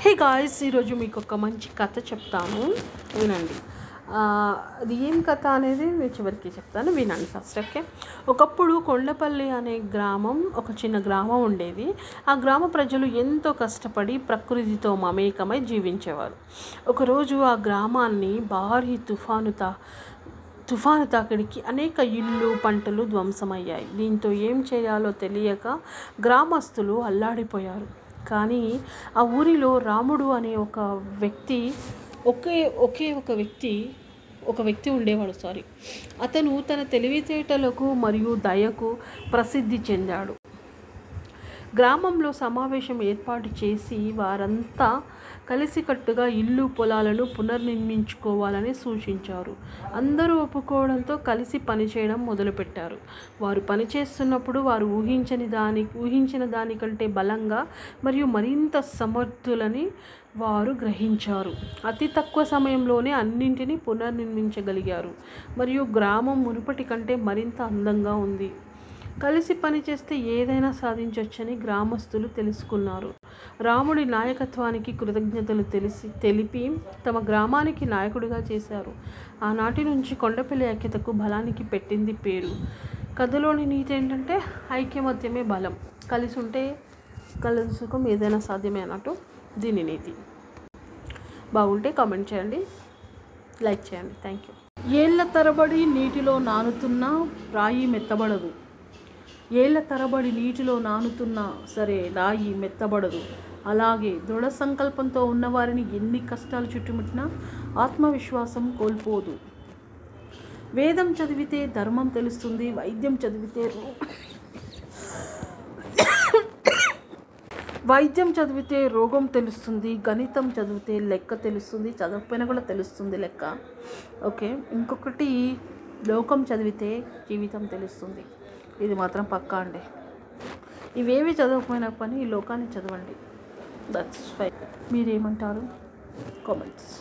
Hey guys ఈరోజు మీకు ఒక మంచి కథ చెప్తాను. వినండి. అది ఏం కథ అనేది నేను చివరికి చెప్తాను. వినండి ఫస్ట్ ఓకే ఒకప్పుడు కొండపల్లి అనే గ్రామం ఒక చిన్న గ్రామం ఉండేది. ఆ గ్రామ ప్రజలు ఎంతో కష్టపడి ప్రకృతితో మమేకమై జీవించేవారు. ఒకరోజు ఆ గ్రామాన్ని భారీ తుఫాను తా తుఫాను తాకిడికి అనేక ఇళ్ళు పంటలు ధ్వంసమయ్యాయి. దీంతో ఏం చేయాలో తెలియక గ్రామస్తులు అల్లాడిపోయారు. కానీ ఆ ఊరిలో రాముడు అనే ఒక వ్యక్తి ఒకే ఒకే ఒక వ్యక్తి ఒక వ్యక్తి ఉండేవాడు సారీ. అతను తన తెలివితేటలకు మరియు దయకు ప్రసిద్ధి చెందాడు. గ్రామంలో సమావేశం ఏర్పాటు చేసి వారంతా కలిసికట్టుగా ఇల్లు పొలాలను పునర్నిర్మించుకోవాలని సూచించారు. అందరూ ఒప్పుకోవడంతో కలిసి పనిచేయడం మొదలుపెట్టారు. వారు పనిచేస్తున్నప్పుడు వారు ఊహించని దాని ఊహించిన దానికంటే బలంగా మరియు మరింత సమర్థులని వారు గ్రహించారు. అతి తక్కువ సమయంలోనే అన్నింటినీ పునర్నిర్మించగలిగారు. మరియు గ్రామం మునుపటి కంటే మరింత అందంగా ఉంది. కలిసి పనిచేస్తే ఏదైనా సాధించవచ్చని గ్రామస్తులు తెలుసుకున్నారు. రాముడి నాయకత్వానికి కృతజ్ఞతలు తెలిసి తెలిపి తమ గ్రామానికి నాయకుడిగా చేశారు. ఆనాటి నుంచి కొండపల్లి ఐక్యతకు బలానికి పెట్టింది పేరు. కథలోని నీతి ఏంటంటే ఐక్యమత్యమే బలం. కలిసి ఉంటే కలుసుకం సుఖం ఏదైనా సాధ్యమే అన్నట్టు దీని నీతి. బాగుంటే కామెంట్ చేయండి. లైక్ చేయండి. థ్యాంక్ యూ ఏళ్ళ తరబడి నీటిలో నానుతున్న రాయి మెత్తబడదు. ఏళ్ళ తరబడి నీటిలో నానుతున్నా సరే రాయి మెత్తబడదు. అలాగే దృఢ సంకల్పంతో ఉన్నవారిని ఎన్ని కష్టాలు చుట్టుముట్టినా ఆత్మవిశ్వాసం కోల్పోదు. వేదం చదివితే ధర్మం తెలుస్తుంది వైద్యం చదివితే రో- వైద్యం చదివితే రోగం తెలుస్తుంది గణితం చదివితే లెక్క తెలుస్తుంది చదవకపోయినా కూడా తెలుస్తుంది లెక్క. ఓకే ఇంకొకటి లోకం చదివితే జీవితం తెలుస్తుంది. ఇది మాత్రం పక్కా అండి. ఇవేవి చదవకపోయినా పని ఈ లోకాన్ని చదవండి. దట్స్ ఫైన్ మీరేమంటారు? కామెంట్స్